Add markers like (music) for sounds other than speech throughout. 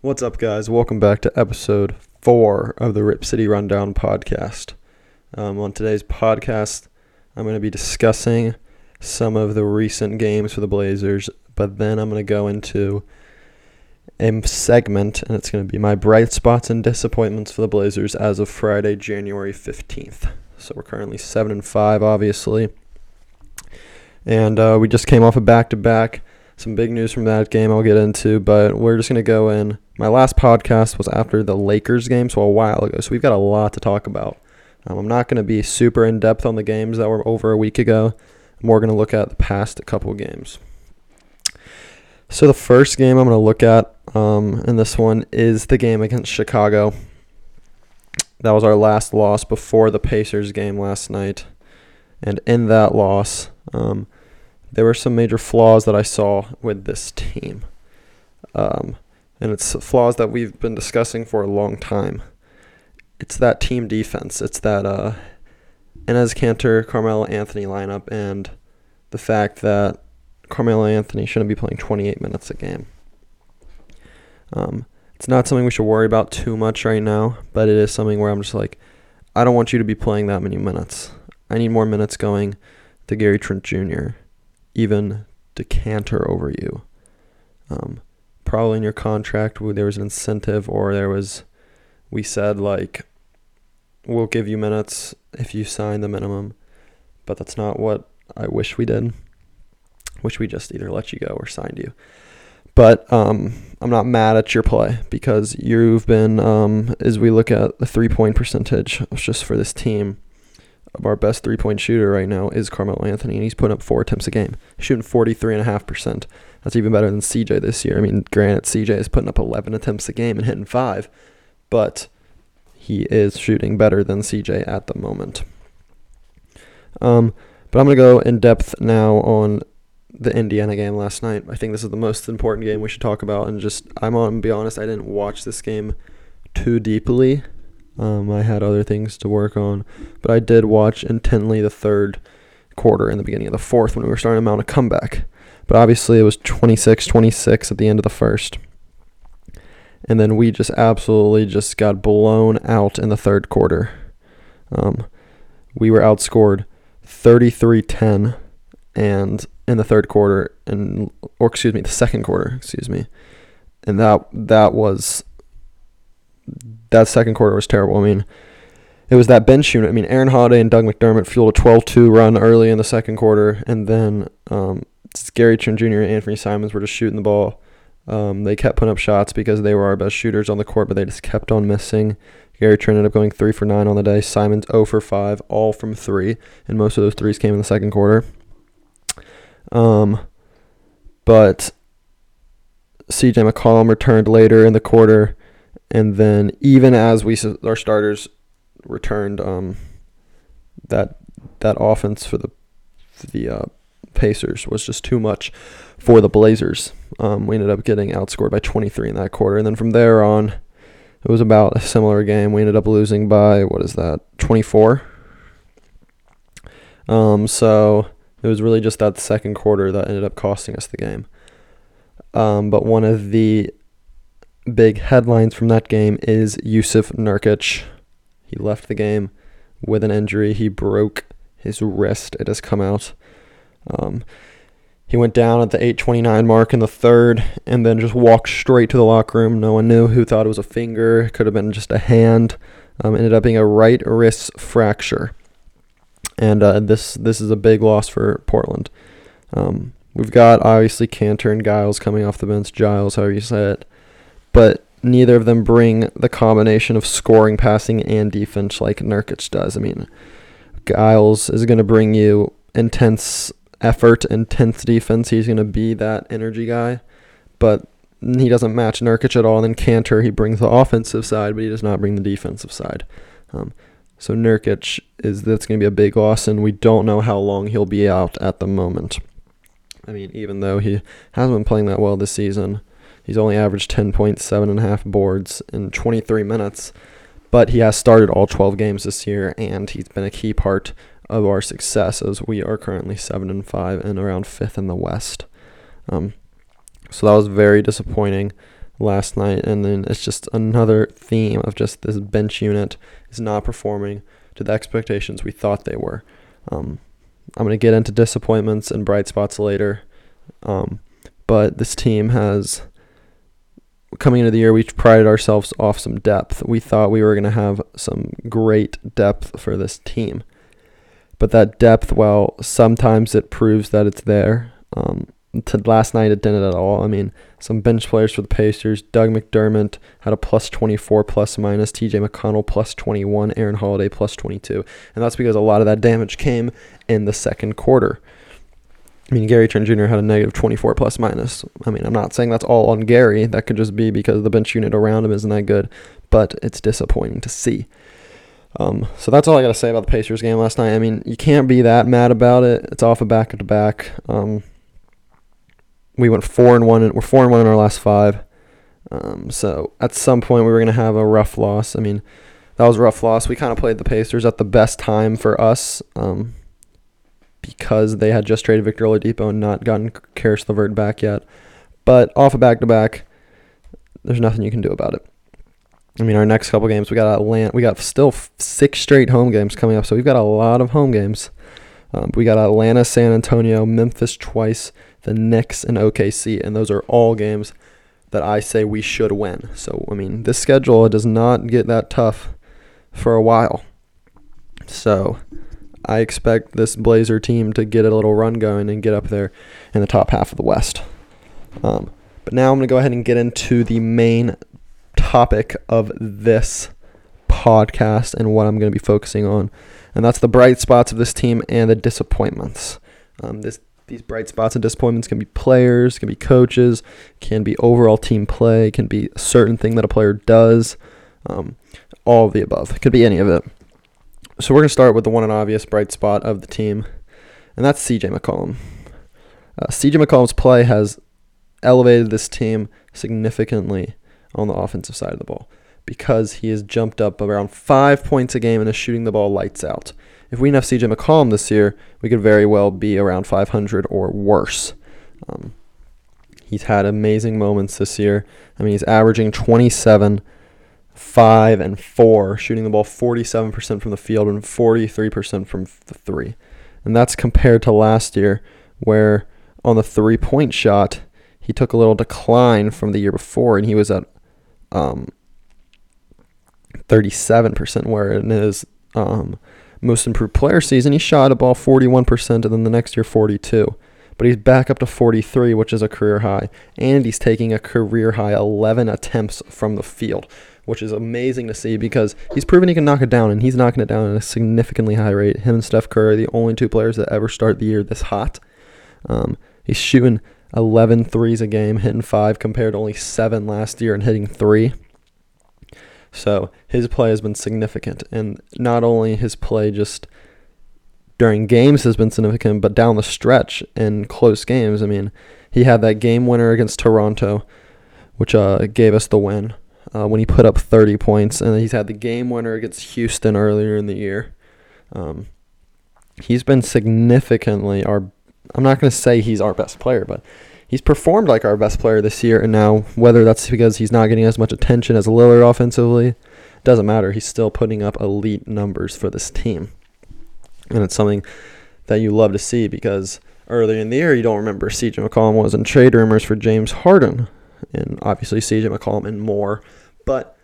What's up, guys? Welcome back to episode four of the Rip City Rundown podcast. Um, on today's podcast, I'm going to be discussing some of the recent games for the Blazers, but then I'm going to go into a segment, and it's going to be my bright spots and disappointments for the Blazers as of Friday, January 15th. So we're currently seven and five, obviously, and uh, we just came off a back-to-back. Some big news from that game I'll get into, but we're just going to go in. My last podcast was after the Lakers game, so a while ago. So we've got a lot to talk about. Um, I'm not going to be super in depth on the games that were over a week ago. I'm more going to look at the past couple games. So the first game I'm going to look at um, in this one is the game against Chicago. That was our last loss before the Pacers game last night. And in that loss, um, there were some major flaws that I saw with this team. Um, and it's flaws that we've been discussing for a long time. It's that team defense. It's that uh, Enes Kanter, Carmelo Anthony lineup, and the fact that Carmelo Anthony shouldn't be playing 28 minutes a game. Um, it's not something we should worry about too much right now, but it is something where I'm just like, I don't want you to be playing that many minutes. I need more minutes going to Gary Trent Jr even decanter over you. Um, probably in your contract, there was an incentive, or there was, we said, like, we'll give you minutes if you sign the minimum, but that's not what I wish we did. Wish we just either let you go or signed you. But um, I'm not mad at your play because you've been, um, as we look at the three point percentage it's just for this team, our best three point shooter right now is Carmelo Anthony, and he's putting up four attempts a game, shooting 43.5%. That's even better than CJ this year. I mean, granted, CJ is putting up 11 attempts a game and hitting five, but he is shooting better than CJ at the moment. Um, but I'm going to go in depth now on the Indiana game last night. I think this is the most important game we should talk about. And just, I'm on be honest, I didn't watch this game too deeply um, I had other things to work on, but I did watch intently the third quarter and the beginning of the fourth when we were starting to mount a comeback. But obviously, it was 26 26 at the end of the first. And then we just absolutely just got blown out in the third quarter. Um, we were outscored 33 10 and in the third quarter and or excuse me the second quarter excuse me and that that was that second quarter was terrible. I mean, it was that bench unit. I mean, Aaron Holiday and Doug McDermott fueled a 12-2 run early in the second quarter, and then um, Gary Trent Jr. and Anthony Simons were just shooting the ball. Um, they kept putting up shots because they were our best shooters on the court, but they just kept on missing. Gary Trent ended up going three for nine on the day. Simons 0 for five, all from three, and most of those threes came in the second quarter. Um, but CJ McCollum returned later in the quarter and then even as we our starters returned, um, that that offense for the for the uh, Pacers was just too much for the Blazers. Um, we ended up getting outscored by 23 in that quarter, and then from there on, it was about a similar game. We ended up losing by what is that 24. Um, so it was really just that second quarter that ended up costing us the game. Um, but one of the big headlines from that game is Jusuf Nurkic. He left the game with an injury. He broke his wrist. It has come out. Um, he went down at the 8:29 mark in the third, and then just walked straight to the locker room. No one knew who thought it was a finger. It could have been just a hand. Um, ended up being a right wrist fracture, and uh, this this is a big loss for Portland. Um, we've got obviously Kanter and Giles coming off the bench. Giles, however you say it but neither of them bring the combination of scoring, passing, and defense like Nurkic does. I mean, Giles is going to bring you intense effort, intense defense. He's going to be that energy guy, but he doesn't match Nurkic at all. And then Kanter, he brings the offensive side, but he does not bring the defensive side. Um, so Nurkic is that's going to be a big loss, and we don't know how long he'll be out at the moment. I mean, even though he hasn't been playing that well this season, He's only averaged 10.7 and a half boards in 23 minutes, but he has started all 12 games this year, and he's been a key part of our success as we are currently 7 and 5 and around 5th in the West. Um, so that was very disappointing. last night, and then it's just another theme of just this bench unit is not performing to the expectations we thought they were. Um, I'm going to get into disappointments and bright spots later, um, but this team has coming into the year, we prided ourselves off some depth. We thought we were going to have some great depth for this team. But that depth, well, sometimes it proves that it's there. Um, to last night, it didn't at all. I mean, some bench players for the Pacers. Doug McDermott had a plus 24 plus minus. TJ McConnell plus 21. Aaron Holiday plus 22. And that's because a lot of that damage came in the second quarter. I mean, Gary Trent Jr. had a negative 24 plus minus. I mean, I'm not saying that's all on Gary. That could just be because the bench unit around him isn't that good, but it's disappointing to see. Um, so that's all I got to say about the Pacers game last night. I mean, you can't be that mad about it. It's off a of back to back. Um, we went four and one. And we're four and one in our last five. Um, so at some point we were gonna have a rough loss. I mean, that was a rough loss. We kind of played the Pacers at the best time for us. Um, because they had just traded Victor Oladipo and not gotten Caris LeVert back yet. But off a back to back, there's nothing you can do about it. I mean, our next couple games, we got Atlanta. We got still six straight home games coming up, so we've got a lot of home games. Um, we got Atlanta, San Antonio, Memphis twice, the Knicks, and OKC, and those are all games that I say we should win. So I mean, this schedule does not get that tough for a while. So I expect this Blazer team to get a little run going and get up there in the top half of the West. Um, but now I'm going to go ahead and get into the main topic of this podcast and what I'm going to be focusing on. And that's the bright spots of this team and the disappointments. Um, this these bright spots and disappointments can be players, can be coaches, can be overall team play, can be a certain thing that a player does, um, all of the above. It could be any of it. So we're going to start with the one and obvious bright spot of the team, and that's CJ McCollum. Uh, CJ McCollum's play has elevated this team significantly on the offensive side of the ball because he has jumped up around five points a game and is shooting the ball lights out. If we didn't have CJ McCollum this year, we could very well be around 500 or worse. Um, he's had amazing moments this year. I mean, he's averaging 27 five and four, shooting the ball 47% from the field and 43% from the three. And that's compared to last year, where on the three point shot, he took a little decline from the year before, and he was at um, 37%, where in his um, most improved player season, he shot a ball 41%, and then the next year, 42 but he's back up to 43, which is a career high, and he's taking a career high 11 attempts from the field, which is amazing to see because he's proven he can knock it down, and he's knocking it down at a significantly high rate. Him and Steph Curry are the only two players that ever start the year this hot. Um, he's shooting 11 threes a game, hitting five compared to only seven last year and hitting three. So his play has been significant, and not only his play just during games has been significant, but down the stretch in close games, I mean, he had that game winner against Toronto, which uh, gave us the win uh, when he put up 30 points, and he's had the game winner against Houston earlier in the year. Um, he's been significantly our. I'm not going to say he's our best player, but he's performed like our best player this year. And now, whether that's because he's not getting as much attention as Lillard offensively, doesn't matter. He's still putting up elite numbers for this team, and it's something that you love to see because earlier in the year you don't remember CJ McCollum was in trade rumors for James Harden, and obviously CJ McCollum and more. But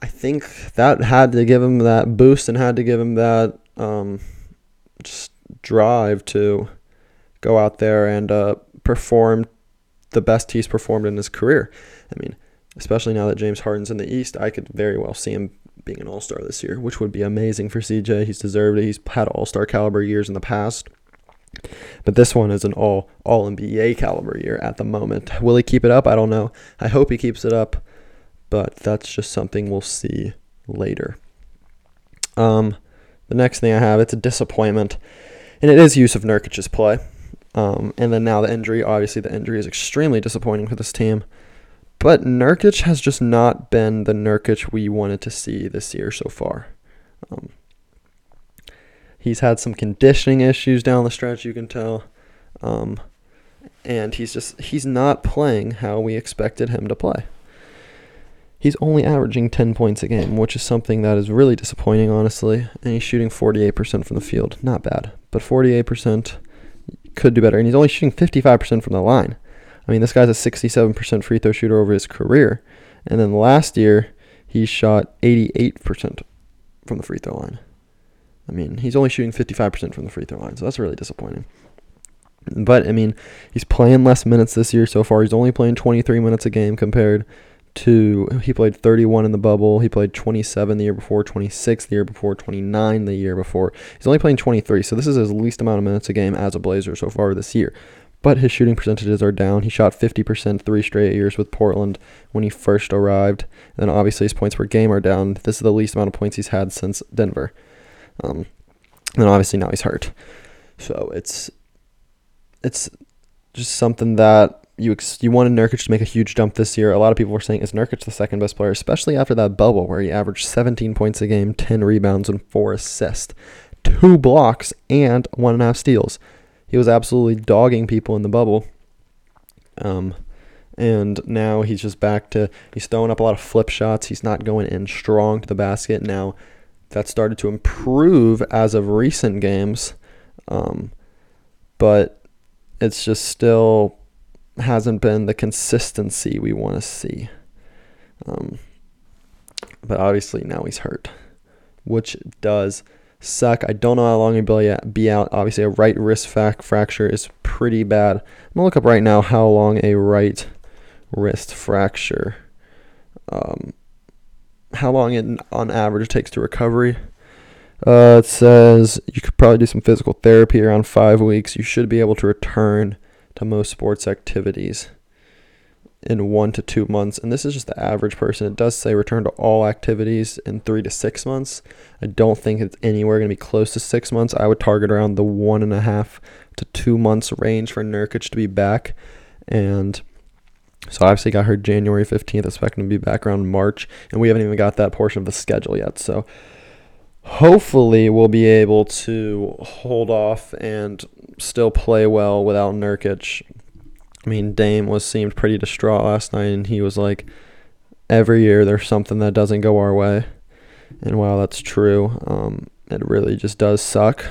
I think that had to give him that boost and had to give him that um, just drive to go out there and uh, perform the best he's performed in his career. I mean, especially now that James Harden's in the East, I could very well see him being an All Star this year, which would be amazing for CJ. He's deserved it. He's had All Star caliber years in the past. But this one is an all all NBA caliber year at the moment. Will he keep it up? I don't know. I hope he keeps it up, but that's just something we'll see later. Um, the next thing I have it's a disappointment, and it is Jusuf Nurkic's play. Um, and then now the injury. Obviously, the injury is extremely disappointing for this team. But Nurkic has just not been the Nurkic we wanted to see this year so far. Um, He's had some conditioning issues down the stretch, you can tell. Um, and he's just he's not playing how we expected him to play. He's only averaging 10 points a game, which is something that is really disappointing, honestly. And he's shooting 48% from the field. Not bad, but 48% could do better. And he's only shooting 55% from the line. I mean, this guy's a 67% free throw shooter over his career. And then last year, he shot 88% from the free throw line. I mean, he's only shooting 55% from the free throw line, so that's really disappointing. But, I mean, he's playing less minutes this year so far. He's only playing 23 minutes a game compared to, he played 31 in the bubble. He played 27 the year before, 26 the year before, 29 the year before. He's only playing 23, so this is his least amount of minutes a game as a Blazer so far this year but his shooting percentages are down. He shot 50% three straight years with Portland when he first arrived. And then obviously his points per game are down. This is the least amount of points he's had since Denver. Um, and obviously now he's hurt. So it's it's just something that you ex- you wanted Nurkic to make a huge jump this year. A lot of people were saying is Nurkic the second best player, especially after that bubble where he averaged 17 points a game, 10 rebounds, and four assists, two blocks, and one and a half steals he was absolutely dogging people in the bubble. Um, and now he's just back to he's throwing up a lot of flip shots. He's not going in strong to the basket now. That started to improve as of recent games, um, but it's just still hasn't been the consistency we want to see. Um, but obviously now he's hurt, which does suck. I don't know how long he'll be out. Obviously, a right wrist fracture is pretty bad. I'm gonna look up right now how long a right wrist fracture, um, how long it on average takes to recovery. Uh, it says you could probably do some physical therapy around five weeks. You should be able to return to most sports activities in one to two months. And this is just the average person. It does say return to all activities in three to six months. I don't think it's anywhere going to be close to six months. I would target around the one and a half to two months range for Nurkic to be back. And so obviously got her January 15th, expecting to be back around March. And we haven't even got that portion of the schedule yet. So hopefully we'll be able to hold off and still play well without Nurkic I mean, Dame was seemed pretty distraught last night, and he was like, "Every year there's something that doesn't go our way," and while that's true, um, it really just does suck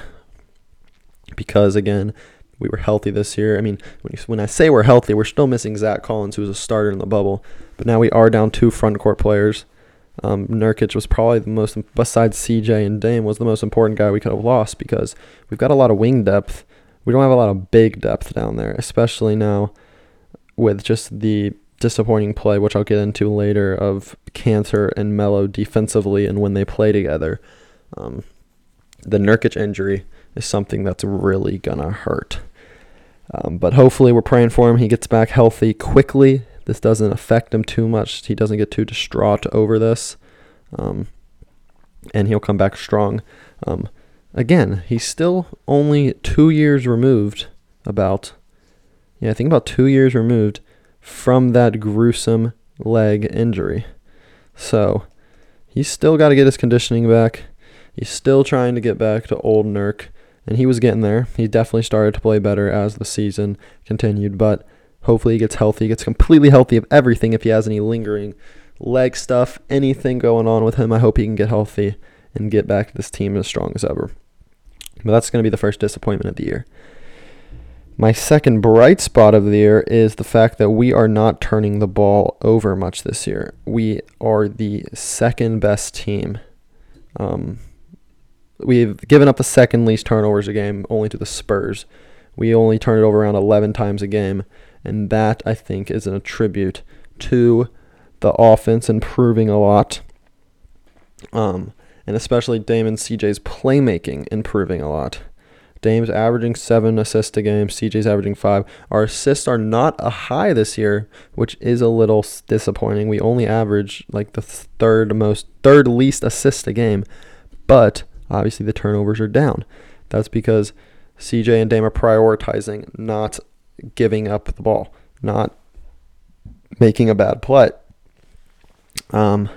because again, we were healthy this year. I mean, when, you, when I say we're healthy, we're still missing Zach Collins, who was a starter in the bubble, but now we are down two front court players. Um, Nurkic was probably the most, besides CJ and Dame, was the most important guy we could have lost because we've got a lot of wing depth. We don't have a lot of big depth down there, especially now with just the disappointing play, which I'll get into later, of Kanter and Melo defensively and when they play together. Um, the Nurkic injury is something that's really going to hurt. Um, but hopefully, we're praying for him. He gets back healthy quickly. This doesn't affect him too much. He doesn't get too distraught over this. Um, and he'll come back strong. Um, again, he's still only two years removed, about yeah, I think about two years removed from that gruesome leg injury. So he's still got to get his conditioning back. He's still trying to get back to old Nurk, and he was getting there. He definitely started to play better as the season continued, but hopefully he gets healthy, he gets completely healthy of everything if he has any lingering leg stuff, anything going on with him. I hope he can get healthy and get back to this team as strong as ever. But that's going to be the first disappointment of the year. My second bright spot of the year is the fact that we are not turning the ball over much this year. We are the second best team. Um, we've given up the second least turnovers a game, only to the Spurs. We only turn it over around 11 times a game, and that I think is an attribute to the offense improving a lot, um, and especially Dame and CJ's playmaking improving a lot. Dame's averaging seven assists a game. CJ's averaging five. Our assists are not a high this year, which is a little disappointing. We only average like the third most, third least assist a game, but obviously the turnovers are down. That's because CJ and Dame are prioritizing not giving up the ball, not making a bad play. Um,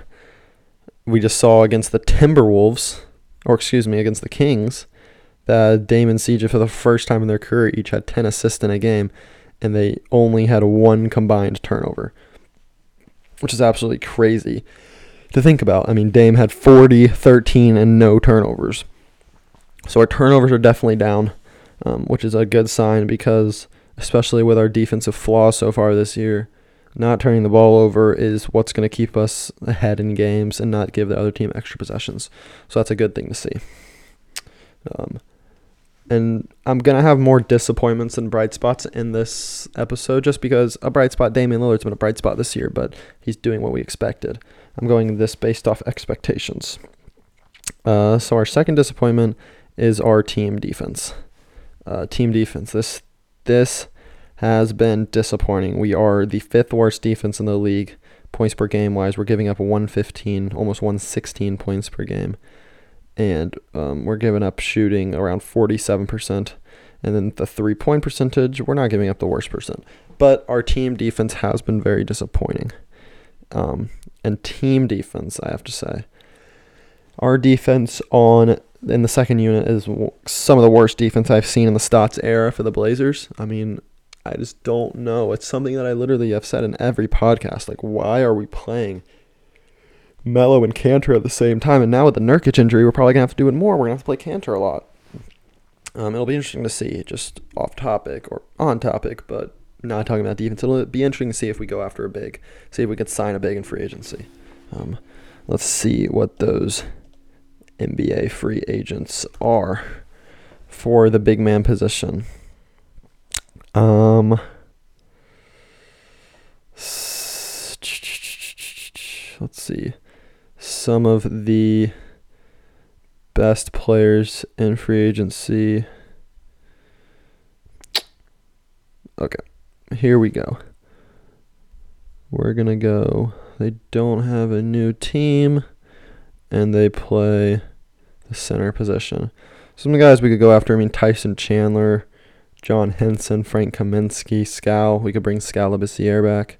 we just saw against the Timberwolves, or excuse me, against the Kings that Dame and CJ, for the first time in their career, each had 10 assists in a game, and they only had one combined turnover. which is absolutely crazy to think about. I mean, Dame had 40, 13, and no turnovers. So our turnovers are definitely down, um, which is a good sign because, especially with our defensive flaw so far this year, not turning the ball over is what's going to keep us ahead in games and not give the other team extra possessions. So that's a good thing to see. Um, and I'm gonna have more disappointments than bright spots in this episode, just because a bright spot, Damian Lillard's been a bright spot this year, but he's doing what we expected. I'm going this based off expectations. Uh, so our second disappointment is our team defense. Uh, team defense. This this has been disappointing. We are the fifth worst defense in the league, points per game wise. We're giving up 115, almost 116 points per game and um, we're giving up shooting around 47%. And then the three point percentage, we're not giving up the worst percent. But our team defense has been very disappointing. Um, and team defense, I have to say, our defense on in the second unit is some of the worst defense I've seen in the Stotts era for the Blazers. I mean, I just don't know. It's something that I literally have said in every podcast. Like, why are we playing Melo and Kanter at the same time. And now with the Nurkic injury, we're probably gonna have to do it more. We're gonna have to play Kanter a lot. Um, it'll be interesting to see, just off topic or on topic, but not talking about defense. It'll be interesting to see if we go after a big, see if we could sign a big in free agency. Um, let's see what those NBA free agents are for the big man position. Um, let's see some of the best players in free agency. Okay, here we go. We're going to go. They don't have a new team, and they play the center position. Some guys we could go after. I mean, Tyson Chandler, John Henson, Frank Kaminsky, Skal. We could bring Skal Labissiere back.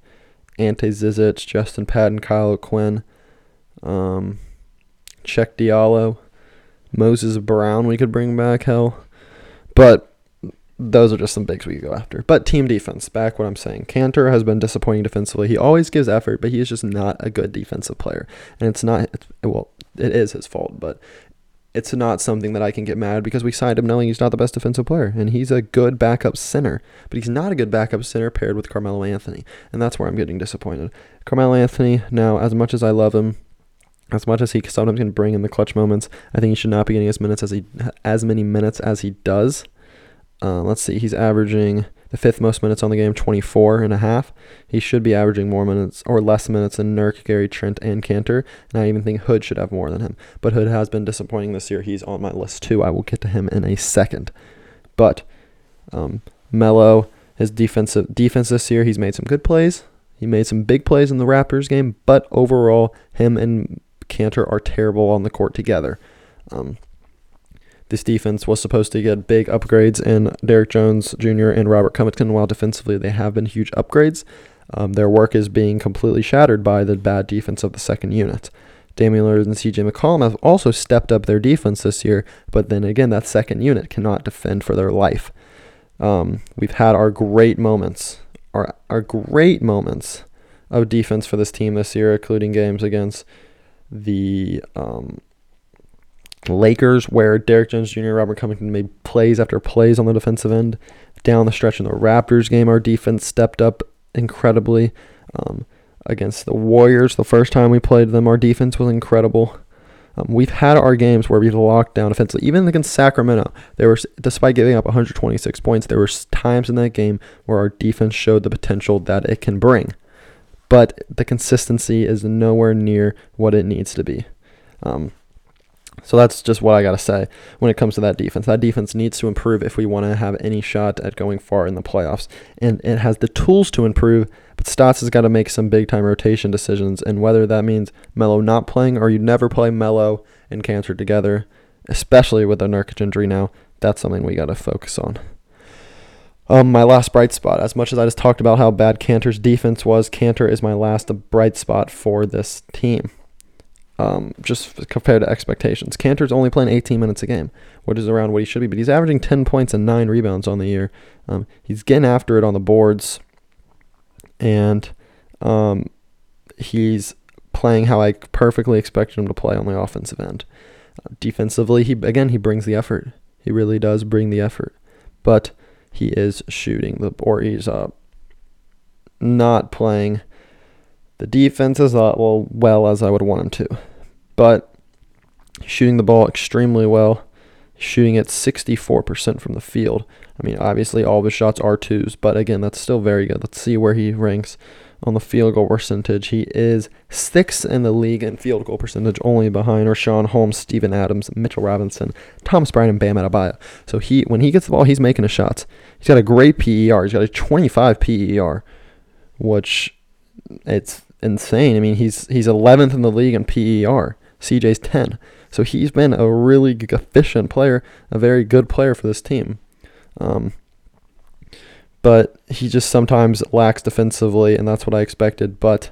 Ante Zizic, Justin Patton, Kyle O'Quinn um, Cheick Diallo, Moses Brown. We could bring back hell, but those are just some bigs we could go after. But team defense, back what I'm saying. Kanter has been disappointing defensively. He always gives effort, but he is just not a good defensive player. And it's not, it's, well, it is his fault, but it's not something that I can get mad because we signed him knowing he's not the best defensive player. And he's a good backup center, but he's not a good backup center paired with Carmelo Anthony. And that's where I'm getting disappointed. Carmelo Anthony, now, as much as I love him, as much as he sometimes can bring in the clutch moments, I think he should not be getting as minutes as he as many minutes as he does. Uh, let's see, he's averaging the fifth most minutes on the game, 24 and a half. He should be averaging more minutes or less minutes than Nurk, Gary Trent, and Kanter. And I even think Hood should have more than him. But Hood has been disappointing this year. He's on my list too. I will get to him in a second. But um, Melo, his defensive defense this year, he's made some good plays. He made some big plays in the Raptors game, but overall, him and Kanter are terrible on the court together. Um, this defense was supposed to get big upgrades in Derrick Jones Jr. and Robert Covington, while defensively they have been huge upgrades. Um, their work is being completely shattered by the bad defense of the second unit. Damian Lillard and CJ McCollum have also stepped up their defense this year, but then again, that second unit cannot defend for their life. Um, we've had our great moments, our, our great moments of defense for this team this year, including games against the um, Lakers, where Derrick Jones Jr., Robert Covington made plays after plays on the defensive end. Down the stretch in the Raptors game, our defense stepped up incredibly. Um, against the Warriors, the first time we played them, our defense was incredible. Um, we've had our games where we've locked down offensively. Even against Sacramento, there was, despite giving up 126 points, there were times in that game where our defense showed the potential that it can bring but the consistency is nowhere near what it needs to be. Um, so that's just what I got to say when it comes to that defense. That defense needs to improve if we want to have any shot at going far in the playoffs. And it has the tools to improve, but Stotts has got to make some big time rotation decisions. And whether that means Melo not playing or you never play Melo and Kanter together, especially with the Nurkic injury now, that's something we got to focus on. Um, my last bright spot. As much as I just talked about how bad Kanter's defense was, Cantor is my last bright spot for this team. Um, just compared to expectations. Kanter's only playing 18 minutes a game, which is around what he should be, but he's averaging 10 points and 9 rebounds on the year. Um, he's getting after it on the boards, and um, he's playing how I perfectly expected him to play on the offensive end. Uh, defensively, he again he brings the effort. He really does bring the effort, but he is shooting the or he's uh, not playing the defense as well, well as I would want him to, but shooting the ball extremely well, shooting at 64% from the field. I mean, obviously all of his shots are twos, but again, that's still very good. Let's see where he ranks on the field goal percentage. He is sixth in the league in field goal percentage, only behind Richaun Holmes, Steven Adams, Mitchell Robinson, Thomas Bryant, and Bam Adebayo. So he, when he gets the ball, he's making his shots. He's got a great PER. He's got a 25 PER, which it's insane. I mean, he's he's 11th in the league in PER. CJ's 10. So he's been a really efficient player, a very good player for this team. Um, but he just sometimes lacks defensively, and that's what I expected. But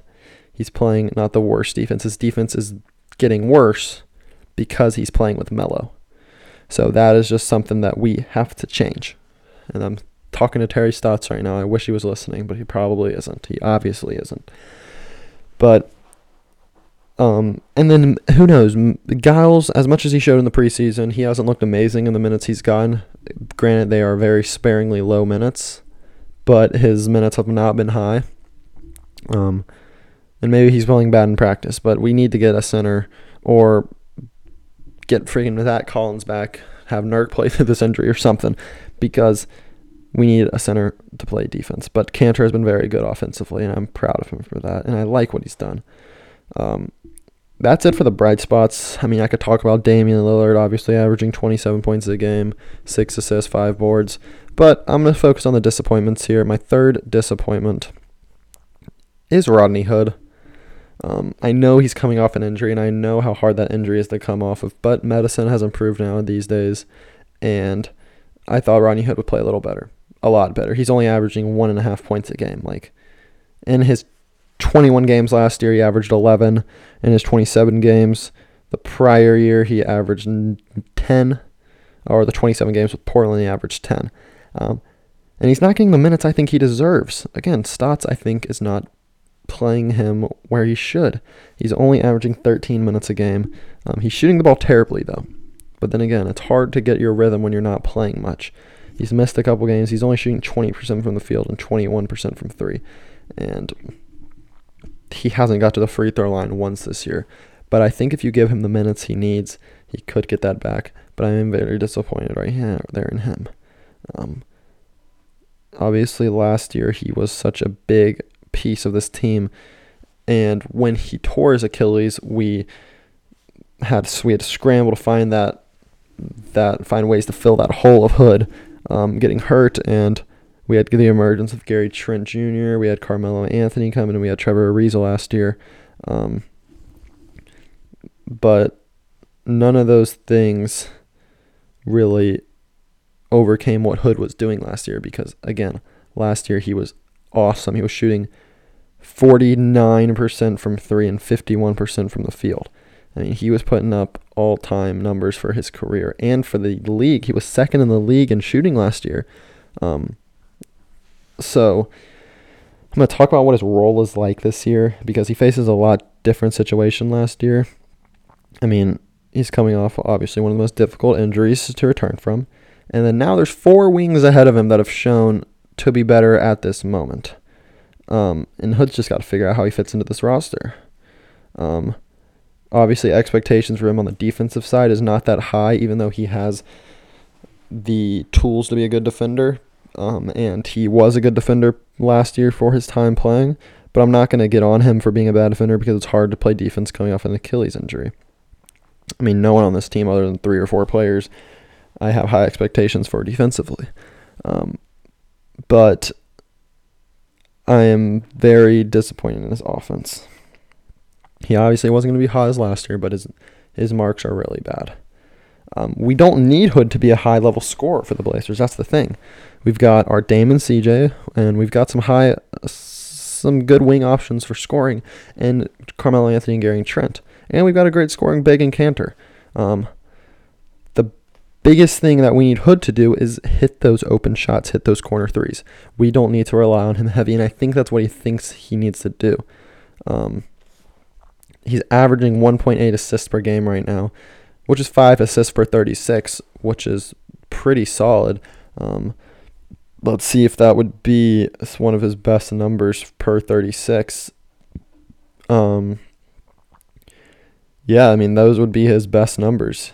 he's playing not the worst defense. His defense is getting worse because he's playing with Melo. So that is just something that we have to change. And I'm talking to Terry Stotts right now. I wish he was listening, but he probably isn't. He obviously isn't. But um, and then who knows? Giles, as much as he showed in the preseason, he hasn't looked amazing in the minutes he's gotten. Granted, they are very sparingly low minutes, but his minutes have not been high. Um, and maybe he's playing bad in practice, but we need to get a center or get freaking Zach Collins back, have Nurk (laughs) play through this injury or something, because we need a center to play defense. But Kanter has been very good offensively, and I'm proud of him for that, and I like what he's done. Um, that's it for the bright spots. I mean, I could talk about Damian Lillard, obviously averaging 27 points a game, six assists, five boards. But I'm going to focus on the disappointments here. My third disappointment is Rodney Hood. Um, I know he's coming off an injury, and I know how hard that injury is to come off of, but medicine has improved now these days, and I thought Rodney Hood would play a little better, a lot better. He's only averaging one and a half points a game. Like, in his 21 games last year, he averaged 11. In his 27 games, the prior year, he averaged 10. Or the 27 games with Portland, he averaged 10. Um, and he's not getting the minutes I think he deserves. Again, Stotts, I think, is not playing him where he should. He's only averaging 13 minutes a game. Um, he's shooting the ball terribly, though. But then again, it's hard to get your rhythm when you're not playing much. He's missed a couple games. He's only shooting 20% from the field and 21% from three. And he hasn't got to the free throw line once this year. But I think if you give him the minutes he needs, he could get that back. But I am very disappointed right here, there in him. Um, obviously, last year he was such a big piece of this team, and when he tore his Achilles, we had we had to scramble to find that that find ways to fill that hole of Hood um, getting hurt and we had the emergence of Gary Trent Jr. We had Carmelo Anthony coming, and we had Trevor Ariza last year. Um, but none of those things really overcame what Hood was doing last year because, again, last year he was awesome. He was shooting 49% from three and 51% from the field. I mean, he was putting up all time numbers for his career and for the league. He was second in the league in shooting last year. Um, so I'm going to talk about what his role is like this year because he faces a lot different situation last year. I mean, he's coming off obviously one of the most difficult injuries to return from. And then now there's four wings ahead of him that have shown to be better at this moment. Um, and Hood's just got to figure out how he fits into this roster. Um, obviously, expectations for him on the defensive side is not that high, even though he has the tools to be a good defender. Um, and he was a good defender last year for his time playing, but I'm not going to get on him for being a bad defender because it's hard to play defense coming off an Achilles injury. I mean, no one on this team other than three or four players I have high expectations for defensively. Um, but I am very disappointed in his offense. He obviously wasn't going to be hot as last year, but his his marks are really bad. Um, we don't need Hood to be a high level scorer for the Blazers. That's the thing. We've got our Dame and CJ, and we've got some high, some good wing options for scoring, and Carmelo Anthony and Gary Trent, and we've got a great scoring big in Kanter. Um, the biggest thing that we need Hood to do is hit those open shots, hit those corner threes. We don't need to rely on him heavy, and I think that's what he thinks he needs to do. Um, he's averaging 1.8 assists per game right now, which is five assists per 36, which is pretty solid. Um, let's see if that would be one of his best numbers per 36. Um, yeah, I mean those would be his best numbers.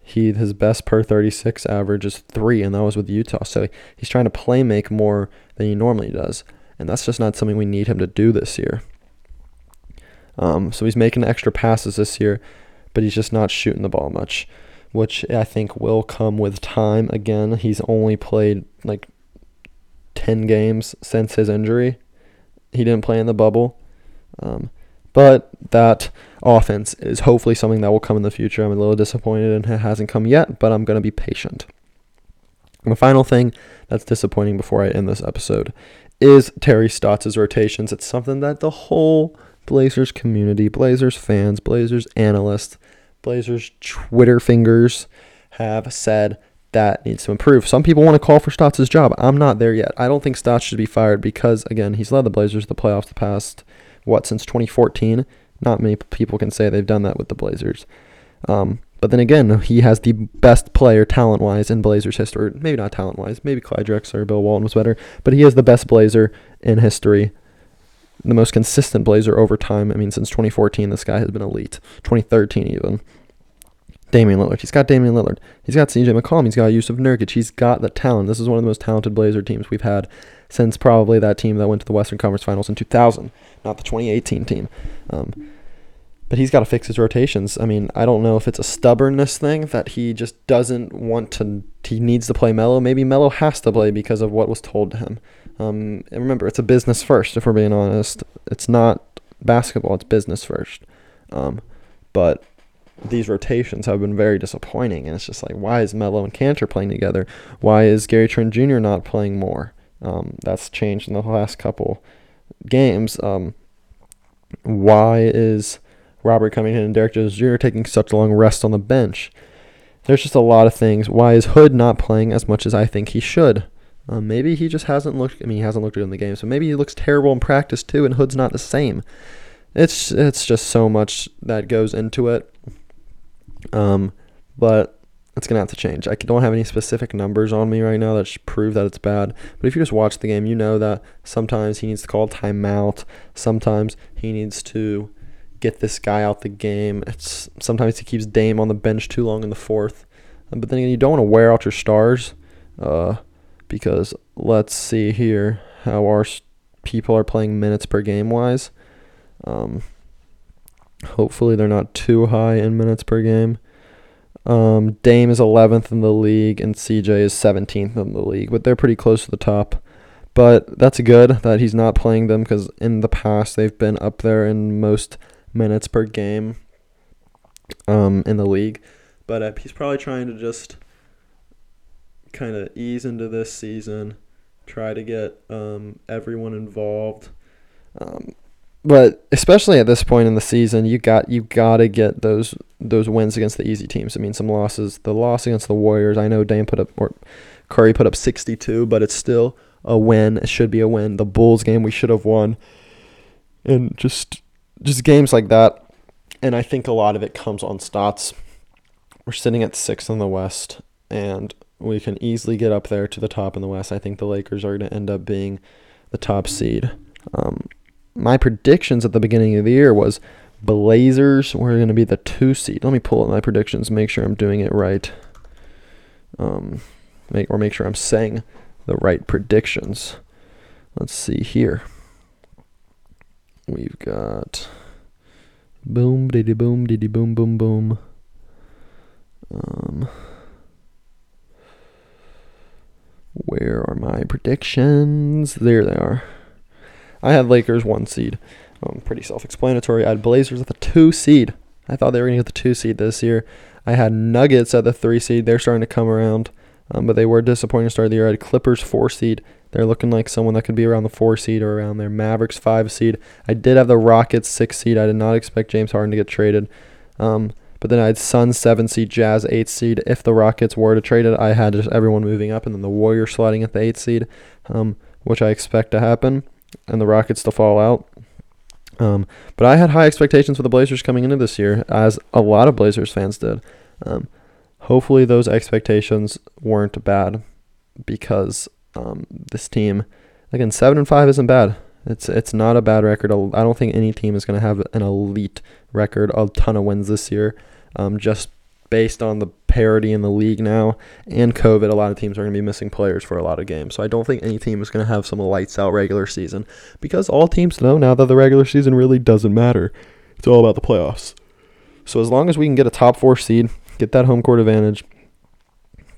He his best per 36 average is three, and that was with Utah. So he's trying to play make more than he normally does, and that's just not something we need him to do this year. Um, so he's making extra passes this year, but he's just not shooting the ball much, which I think will come with time. Again, he's only played like 10 games since his injury. He didn't play in the bubble. Um, but that offense is hopefully something that will come in the future. I'm a little disappointed and it hasn't come yet, but I'm going to be patient. And the final thing that's disappointing before I end this episode is Terry Stotts' rotations. It's something that the whole Blazers community, Blazers fans, Blazers analysts, Blazers Twitter fingers have said that needs to improve. Some people want to call for Stotts' job. I'm not there yet. I don't think Stotts should be fired because, again, he's led the Blazers to the playoffs the past, what, since 2014? Not many people can say they've done that with the Blazers. Um, but then again, he has the best player talent wise in Blazers history. Maybe not talent wise. Maybe Clyde Drexler or Bill Walton was better. But he is the best Blazer in history. The most consistent Blazer over time. I mean, since 2014, this guy has been elite. 2013, even. Damian Lillard. He's got Damian Lillard. He's got CJ McCollum. He's got Jusuf Nurkic. He's got the talent. This is one of the most talented Blazer teams we've had since probably that team that went to the Western Conference Finals in 2000, not the 2018 team. Um, but he's got to fix his rotations. I mean, I don't know if it's a stubbornness thing that he just doesn't want to. He needs to play Melo. Maybe Melo has to play because of what was told to him. Um, and remember, it's a business first. If we're being honest, it's not basketball. It's business first. Um, but these rotations have been very disappointing. And it's just like, why is Melo and Kanter playing together? Why is Gary Trent Jr. not playing more? Um, that's changed in the last couple games. Um, why is Robert Covington and Derrick Jones Jr. taking such a long rest on the bench? There's just a lot of things. Why is Hood not playing as much as I think he should? Um, maybe he just hasn't looked. I mean, he hasn't looked good in the game, so maybe he looks terrible in practice too, and Hood's not the same. It's it's just so much that goes into it. Um, but it's gonna have to change. I don't have any specific numbers on me right now that prove that it's bad. But if you just watch the game, you know that sometimes he needs to call timeout. Sometimes he needs to get this guy out the game. It's sometimes he keeps Dame on the bench too long in the fourth. But then again, you don't want to wear out your stars, uh, because let's see here how our people are playing minutes per game wise. Um, Hopefully, they're not too high in minutes per game. Um, Dame is 11th in the league, and CJ is 17th in the league, but they're pretty close to the top. But that's good that he's not playing them because in the past they've been up there in most minutes per game um, in the league. But uh, he's probably trying to just kind of ease into this season, try to get um, everyone involved. Um, but especially at this point in the season, you got you got to get those those wins against the easy teams. I mean, some losses. The loss against the Warriors. I know Dame put up or Curry put up 62, but it's still a win. It should be a win. The Bulls game we should have won, and just just games like that. And I think a lot of it comes on Stotts. We're sitting at six in the West, and we can easily get up there to the top in the West. I think the Lakers are going to end up being the top seed. Um, my predictions at the beginning of the year was Blazers were going to be the two seed. Let me pull up my predictions, make sure I'm doing it right. Um, make or make sure I'm saying the right predictions. Let's see here. We've got boom diddy boom diddy boom boom boom. Um, where are my predictions? There they are. I had Lakers one seed. Um, pretty self-explanatory. I had Blazers at the two seed. I thought they were going to get the two seed this year. I had Nuggets at the three seed. They're starting to come around, um, but they were disappointing to start of the year. I had Clippers four seed. They're looking like someone that could be around the four seed or around there. Mavericks five seed. I did have the Rockets six seed. I did not expect James Harden to get traded. Um, but then I had Suns seven seed, Jazz eight seed. If the Rockets were to trade it, I had just everyone moving up, and then the Warriors sliding at the eight seed, um, which I expect to happen and the Rockets to fall out. Um, but I had high expectations for the Blazers coming into this year, as a lot of Blazers fans did. Um, hopefully, those expectations weren't bad, because um, this team, again, seven and five isn't bad. It's it's not a bad record. I don't think any team is going to have an elite record, a ton of wins this year. Um, just based on the parity in the league now and COVID, a lot of teams are going to be missing players for a lot of games. So I don't think any team is going to have some lights out regular season because all teams know now that the regular season really doesn't matter. It's all about the playoffs. So as long as we can get a top four seed, get that home court advantage,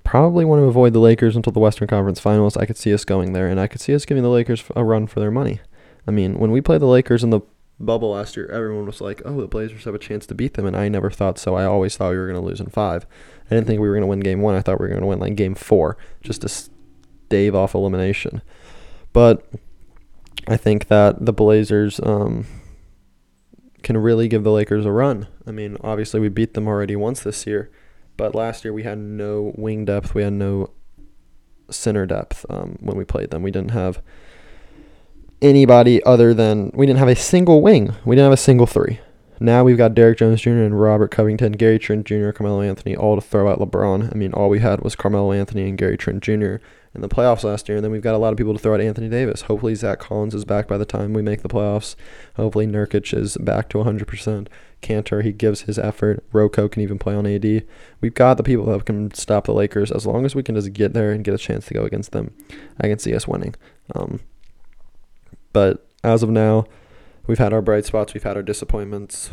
probably want to avoid the Lakers until the Western Conference Finals. I could see us going there, and I could see us giving the Lakers a run for their money. I mean, when we play the Lakers in the bubble last year, everyone was like, "Oh, the Blazers have a chance to beat them," and I never thought so. I always thought we were going to lose in five. I didn't think we were going to win game one. I thought we were going to win like game four, just to stave off elimination. But I think that the Blazers um, can really give the Lakers a run. I mean, obviously we beat them already once this year, but last year we had no wing depth. We had no center depth um, when we played them. We didn't have anybody other than we didn't have a single wing. We didn't have a single three. Now we've got Derrick Jones Jr. and Robert Covington, Gary Trent Jr., Carmelo Anthony, all to throw at LeBron. I mean, all we had was Carmelo Anthony and Gary Trent Jr. in the playoffs last year, and then we've got a lot of people to throw at Anthony Davis. Hopefully, Zach Collins is back by the time we make the playoffs. Hopefully, Nurkic is back to 100%. Kanter, he gives his effort. RoCo can even play on AD. We've got the people that can stop the Lakers. As long as we can just get there and get a chance to go against them, I can see us winning. Um, but as of now, we've had our bright spots, we've had our disappointments.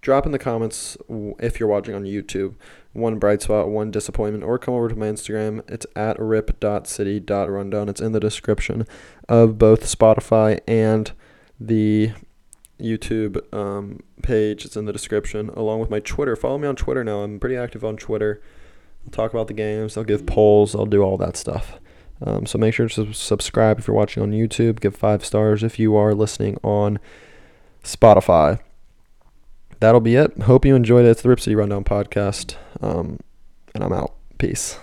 Drop in the comments if you're watching on YouTube one bright spot, one disappointment, or come over to my Instagram. It's at rip.city.rundown. It's in the description of both Spotify and the YouTube um, page. It's in the description, along with my Twitter. Follow me on Twitter now. I'm pretty active on Twitter. I'll talk about the games, I'll give polls, I'll do all that stuff. Um, so make sure to subscribe if you're watching on YouTube. Give five stars if you are listening on Spotify. That'll be it. Hope you enjoyed it. It's the Rip City Rundown podcast. Um, and I'm out. Peace.